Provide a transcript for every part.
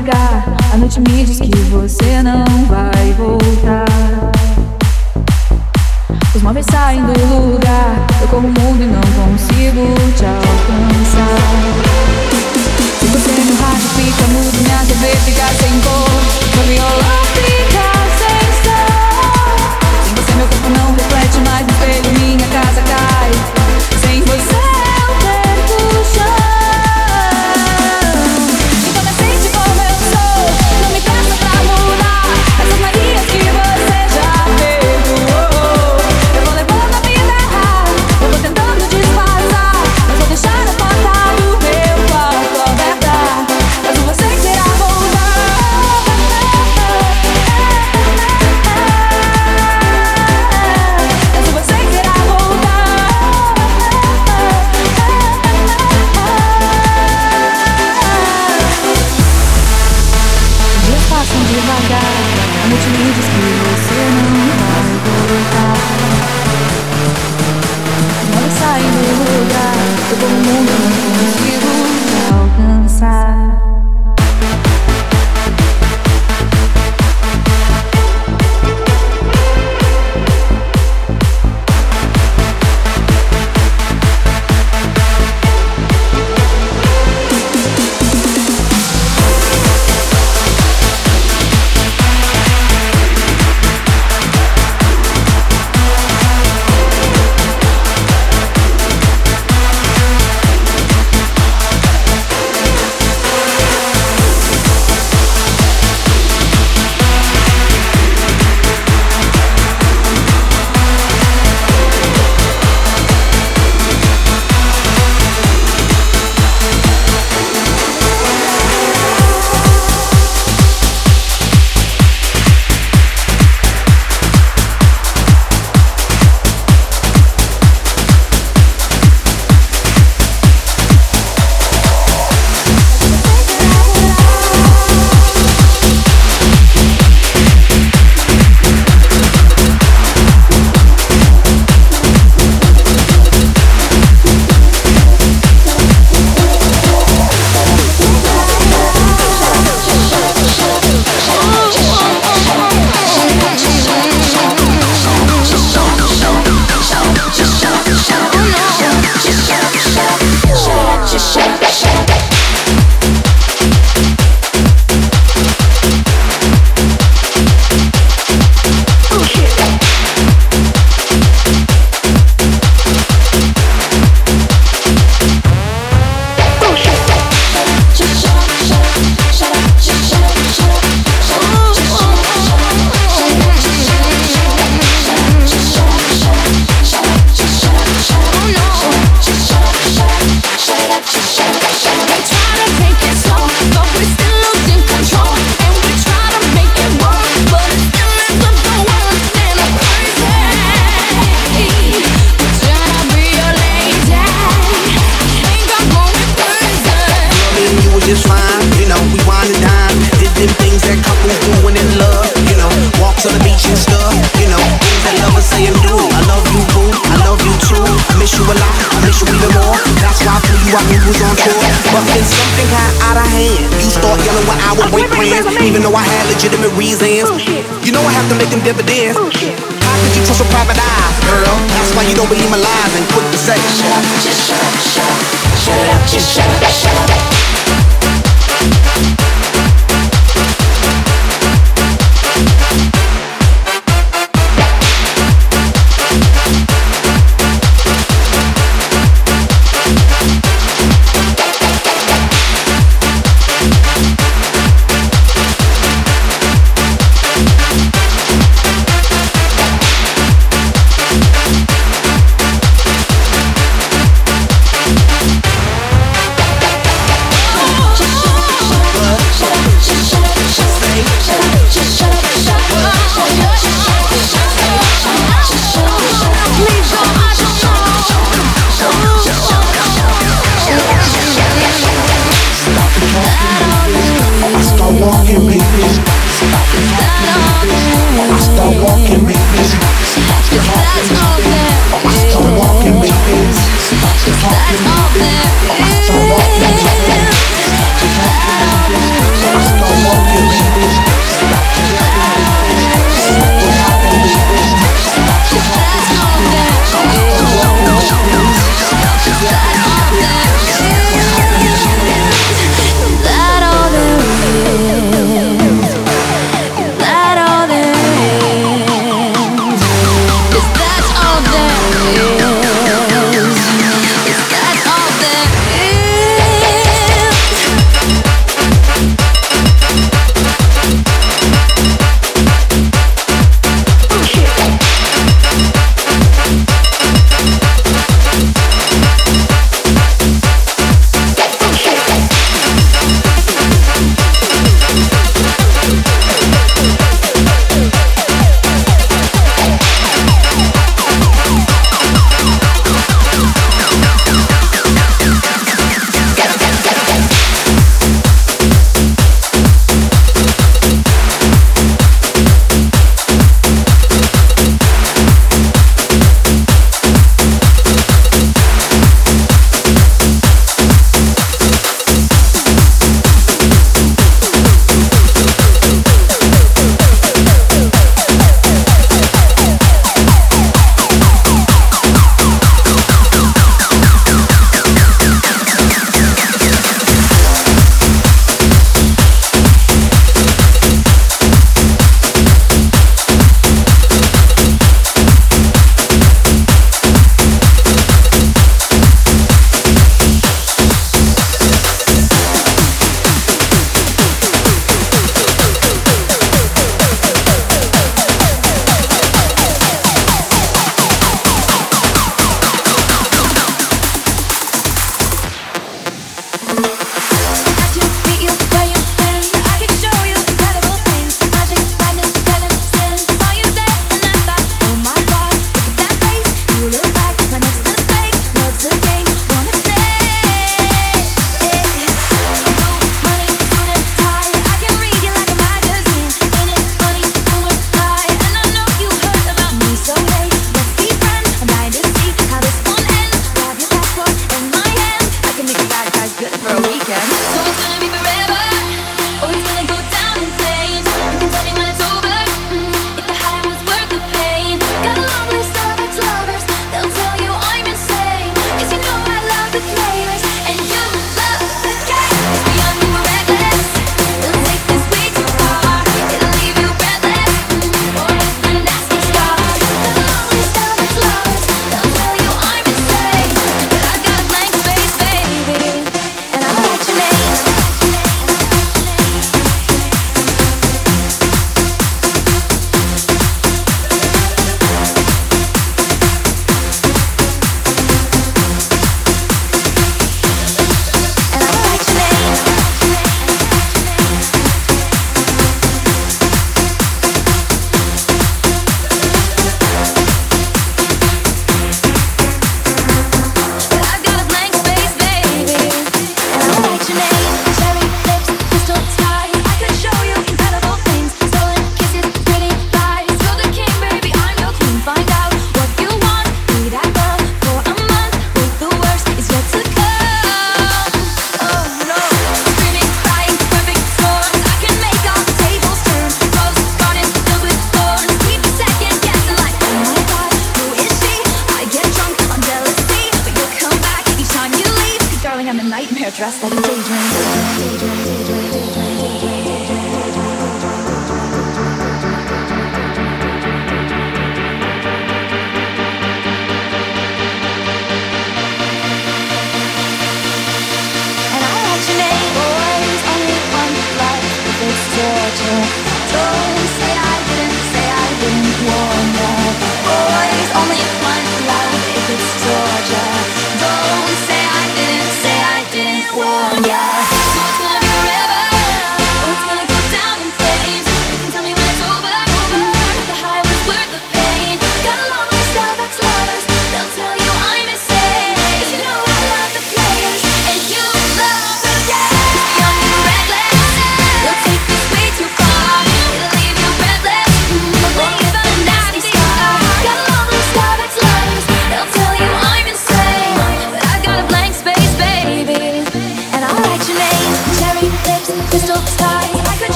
devagar, a noite me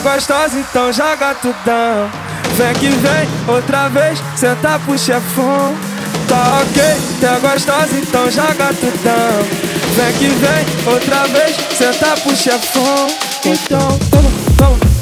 gostosa, então joga tudão. Vem que vem, outra vez, senta pro chefão. Tá ok, tá gostosa, então joga tudão. Vem que vem, outra vez, senta pro chefão. Então, toma, toma,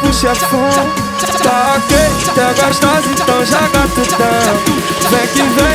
Puxa chefão Tá ok, tá gostosa, então joga tudão Vem que vem.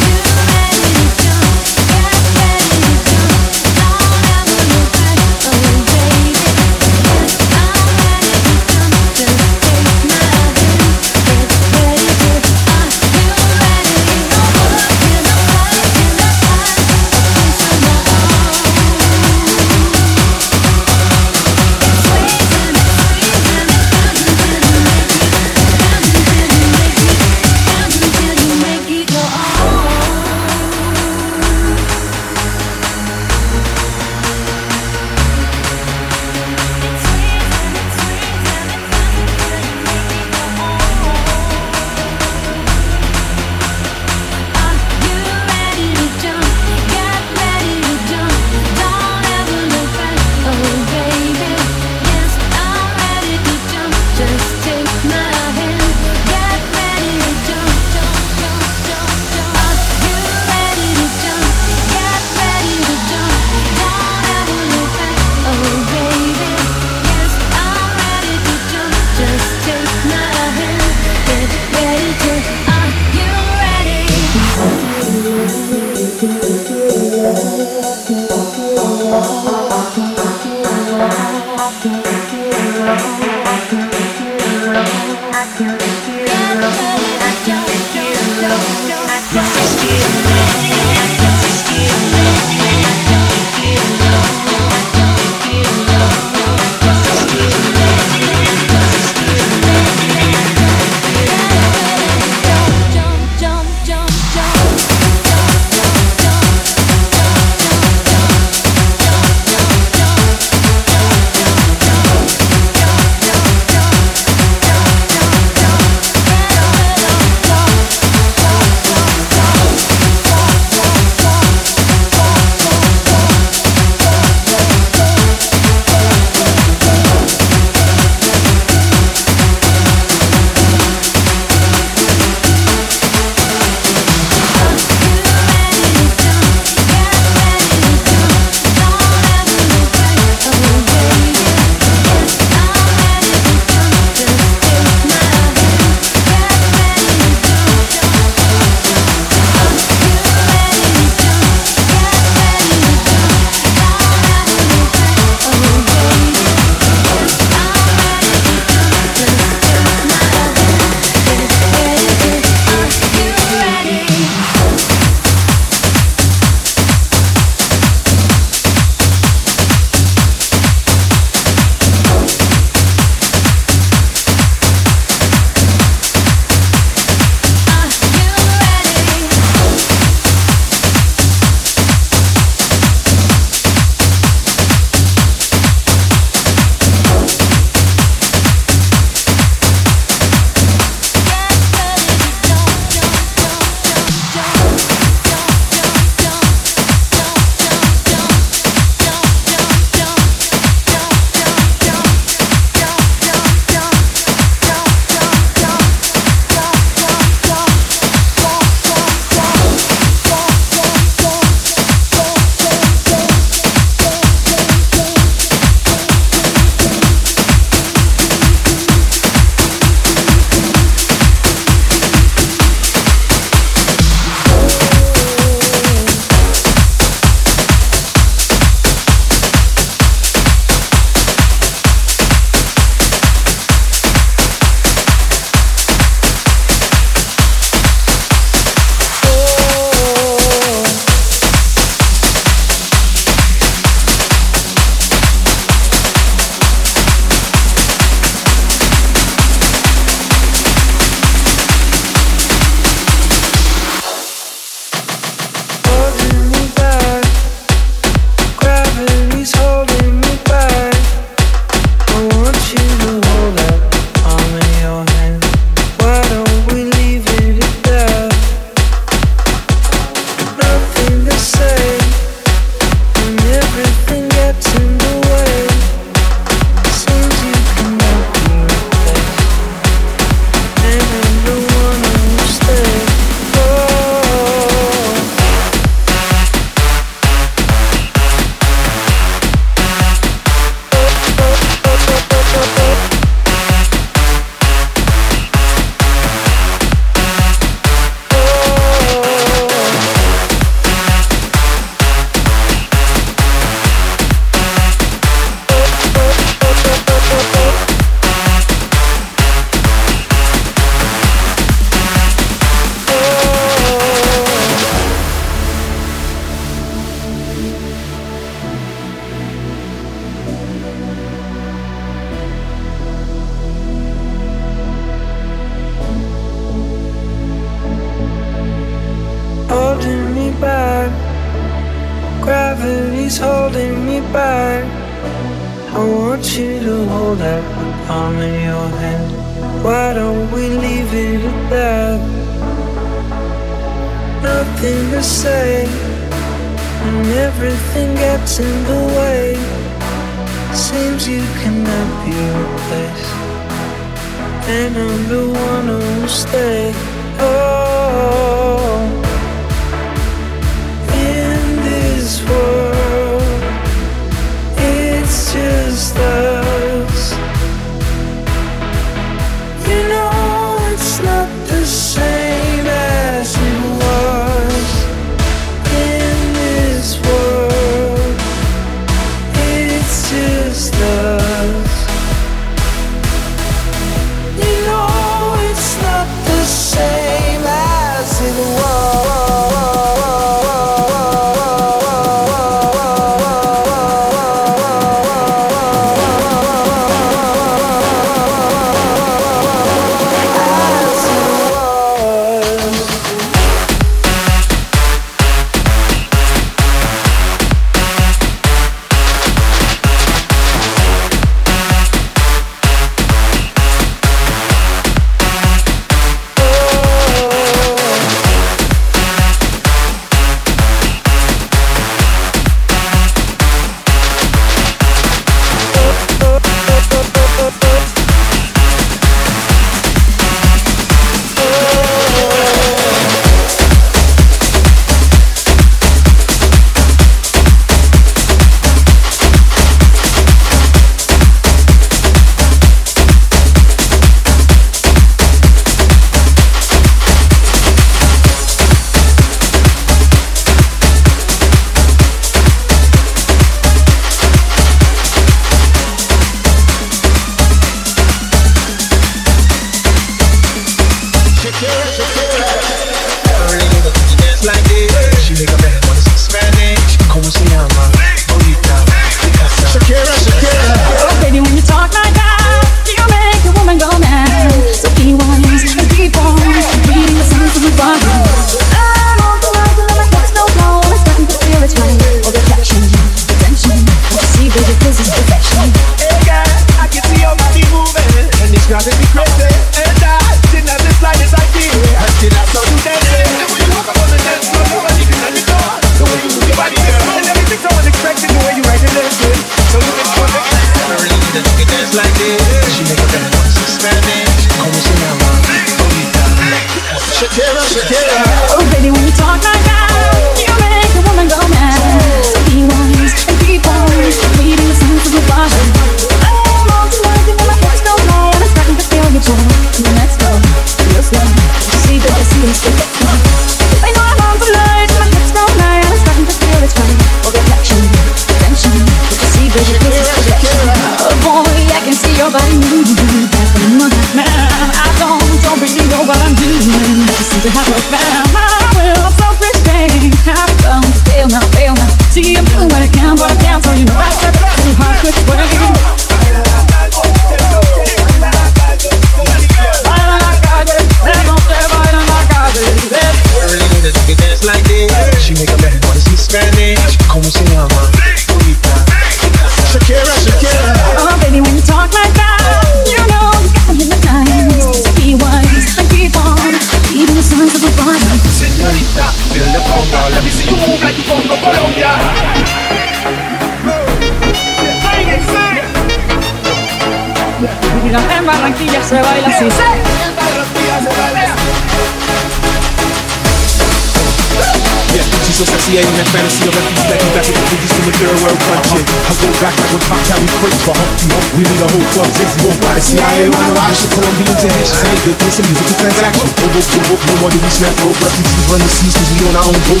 so sexy, I ain't that fantasy of empty stacking back with the bridges in the third world country. I go back like when Pop we crates for Humpty Hump. We need a whole club dizzy. Won't buy the CIA gonna watch, the Colombians and Haitians. Ain't good things, some musical transaction. Oh, oh, oh, oh, no wonder we snap rope. Refugees run the seas cause we own our own boat.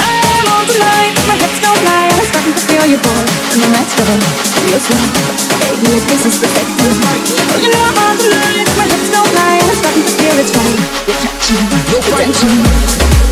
I'm on light, my hips don't lie. I'm starting to feel your boy. No matter what, real slow. Baby, your this is the Oh, you know I'm on tonight, my hips don't lie. I'm starting to feel it's right. You're catching my attention.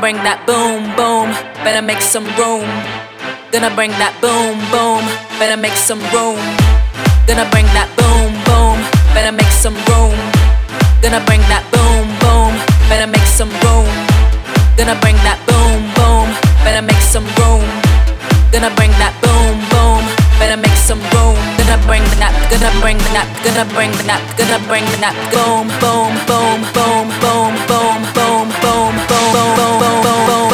Gonna bring that boom, boom. Better make some room. Gonna bring that boom, boom. Better make some room. Gonna bring that boom, boom. Better make some room. Gonna bring that boom, boom. Better make some room. Gonna bring that boom, boom. Better make some room. Gonna bring that boom, boom. Better make some room gonna bring the nap, gonna bring the nap, gonna bring the nap, gonna bring the nap. Boom, boom, boom, boom, boom, boom, boom, boom, boom, boom, boom, boom, boom,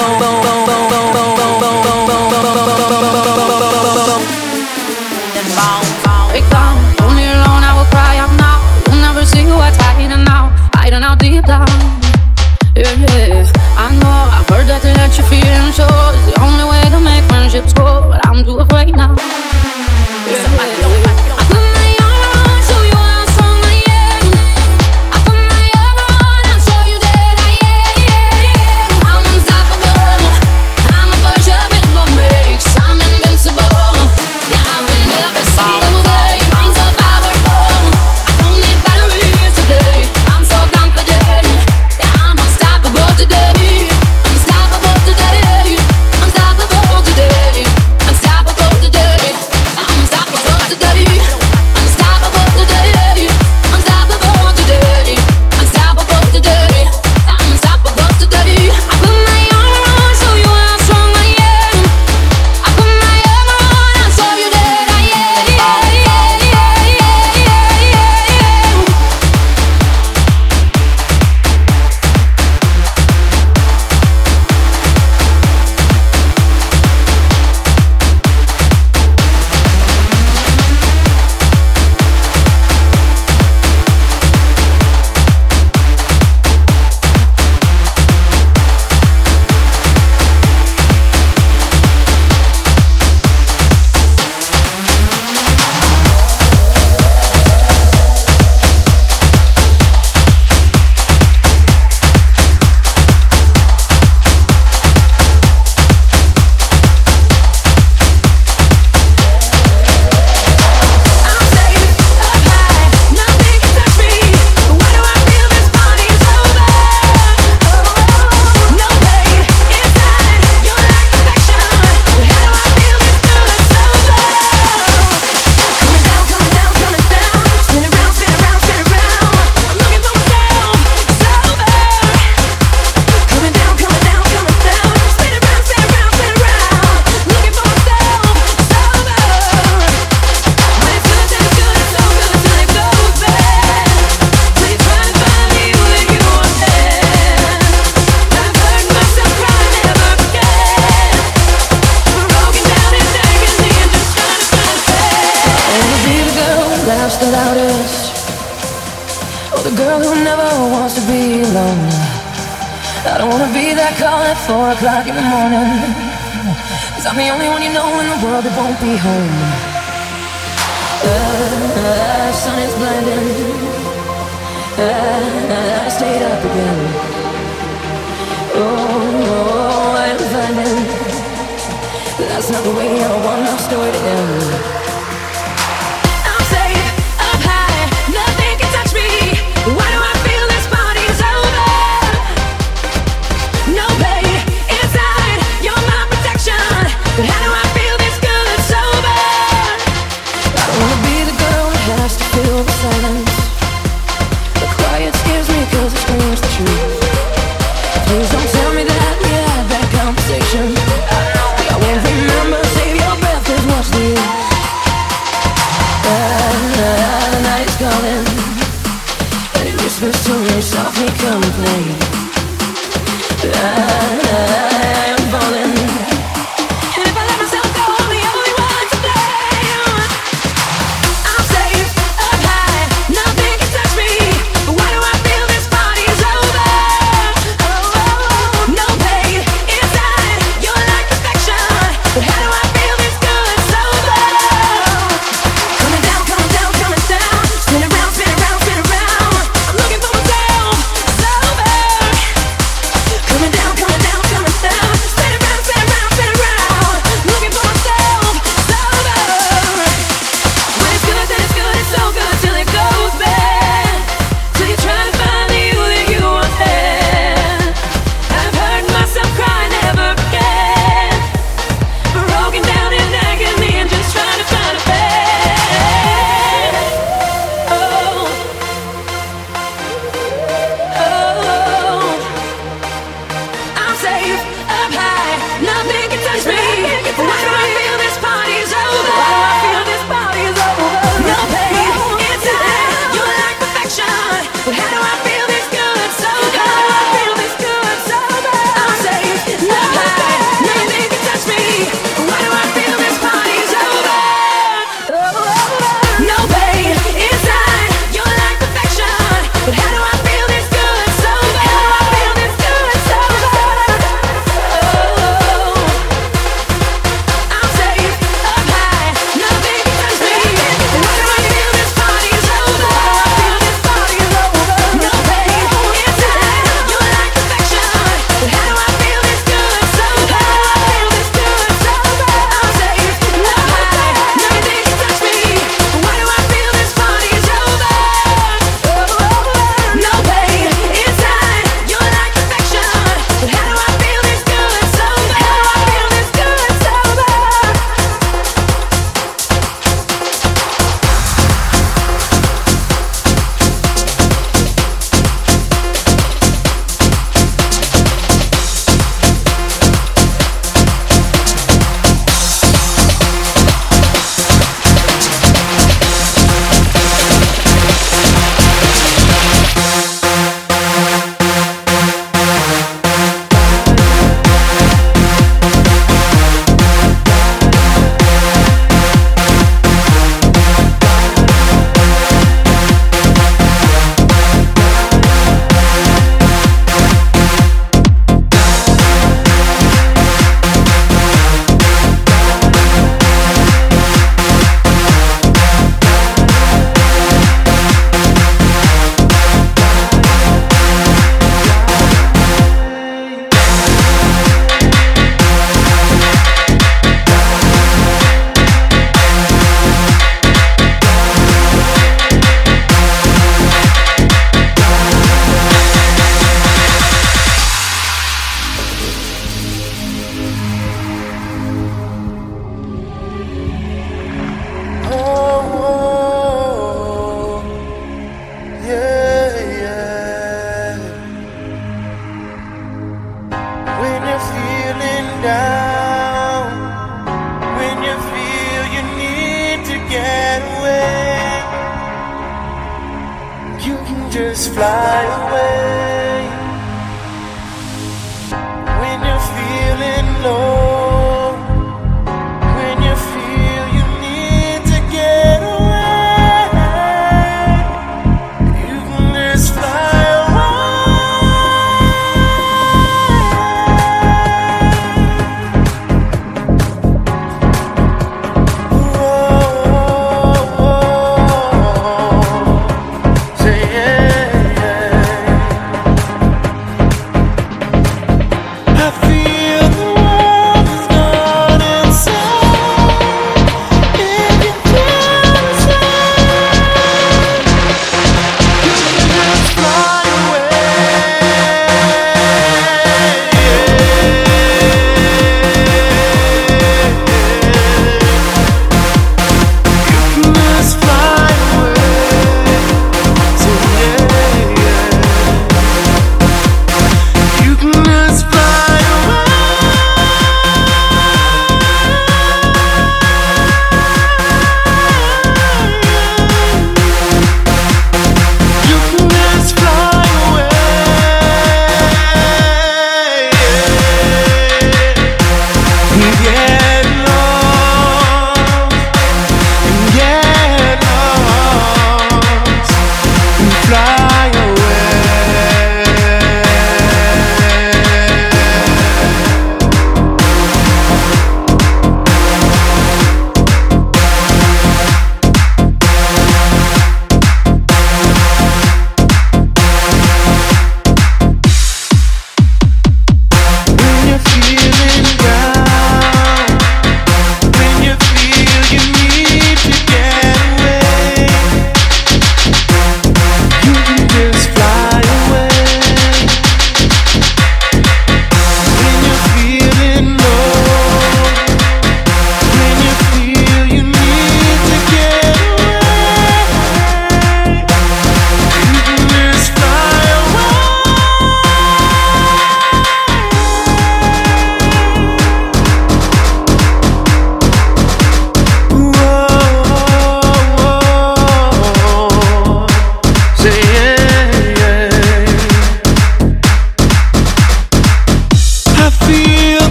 never wants to be alone. I don't wanna be that call at four o'clock in the morning. Cause I'm the only one you know in the world that won't be home. Uh, uh, sun is blinding. Uh, I stayed up again. Oh, oh I'm finding that's not the way I want my story to end.